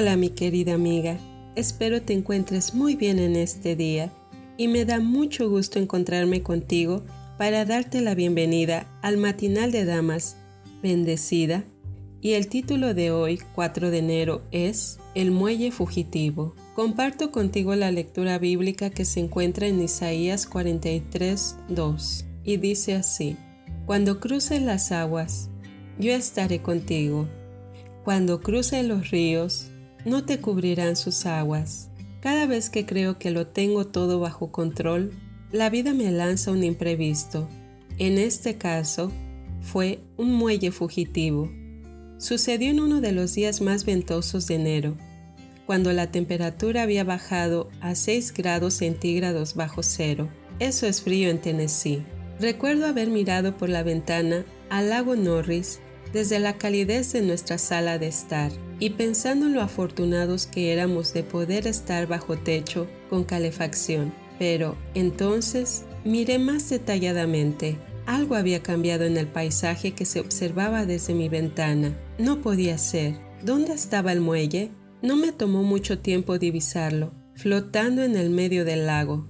Hola mi querida amiga, espero te encuentres muy bien en este día y me da mucho gusto encontrarme contigo para darte la bienvenida al matinal de damas, bendecida, y el título de hoy, 4 de enero, es El muelle fugitivo. Comparto contigo la lectura bíblica que se encuentra en Isaías 43, 2, y dice así, Cuando cruces las aguas, yo estaré contigo. Cuando cruces los ríos, no te cubrirán sus aguas. Cada vez que creo que lo tengo todo bajo control, la vida me lanza un imprevisto. En este caso, fue un muelle fugitivo. Sucedió en uno de los días más ventosos de enero, cuando la temperatura había bajado a 6 grados centígrados bajo cero. Eso es frío en Tennessee. Recuerdo haber mirado por la ventana al lago Norris desde la calidez de nuestra sala de estar y pensando en lo afortunados que éramos de poder estar bajo techo con calefacción. Pero entonces miré más detalladamente. Algo había cambiado en el paisaje que se observaba desde mi ventana. No podía ser. ¿Dónde estaba el muelle? No me tomó mucho tiempo divisarlo, flotando en el medio del lago.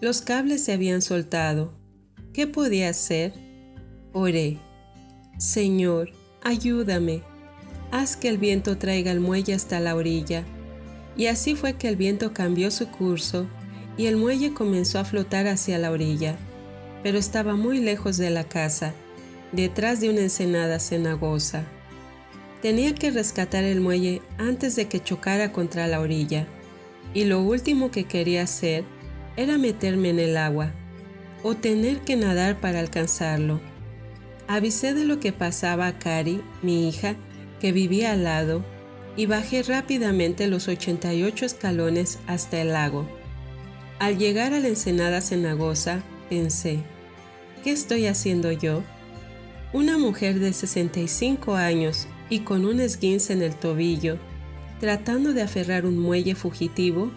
Los cables se habían soltado. ¿Qué podía hacer? Oré. Señor, ayúdame, haz que el viento traiga el muelle hasta la orilla. Y así fue que el viento cambió su curso y el muelle comenzó a flotar hacia la orilla, pero estaba muy lejos de la casa, detrás de una ensenada cenagosa. Tenía que rescatar el muelle antes de que chocara contra la orilla, y lo último que quería hacer era meterme en el agua o tener que nadar para alcanzarlo. Avisé de lo que pasaba a Cari, mi hija, que vivía al lado, y bajé rápidamente los 88 escalones hasta el lago. Al llegar a la ensenada cenagosa, pensé, ¿qué estoy haciendo yo? Una mujer de 65 años y con un esguince en el tobillo, tratando de aferrar un muelle fugitivo.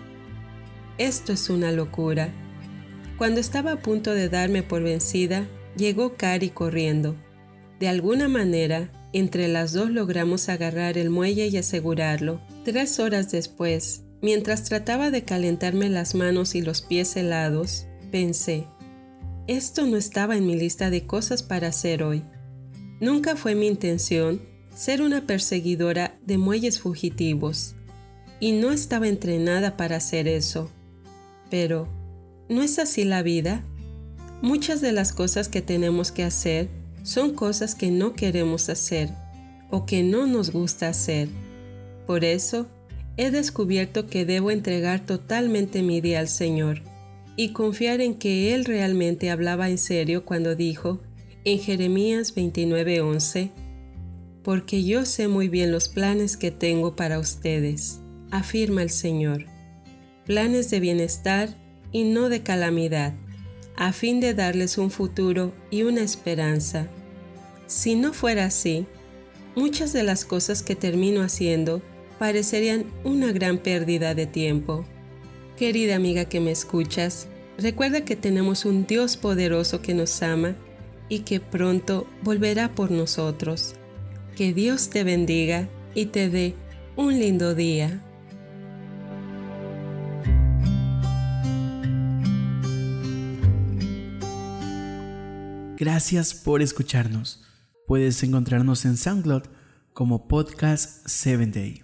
Esto es una locura. Cuando estaba a punto de darme por vencida, Llegó Cari corriendo. De alguna manera, entre las dos logramos agarrar el muelle y asegurarlo. Tres horas después, mientras trataba de calentarme las manos y los pies helados, pensé, esto no estaba en mi lista de cosas para hacer hoy. Nunca fue mi intención ser una perseguidora de muelles fugitivos, y no estaba entrenada para hacer eso. Pero, ¿no es así la vida? Muchas de las cosas que tenemos que hacer son cosas que no queremos hacer o que no nos gusta hacer. Por eso, he descubierto que debo entregar totalmente mi día al Señor y confiar en que Él realmente hablaba en serio cuando dijo en Jeremías 29:11, porque yo sé muy bien los planes que tengo para ustedes, afirma el Señor, planes de bienestar y no de calamidad a fin de darles un futuro y una esperanza. Si no fuera así, muchas de las cosas que termino haciendo parecerían una gran pérdida de tiempo. Querida amiga que me escuchas, recuerda que tenemos un Dios poderoso que nos ama y que pronto volverá por nosotros. Que Dios te bendiga y te dé un lindo día. Gracias por escucharnos. Puedes encontrarnos en SoundCloud como Podcast 7 Day.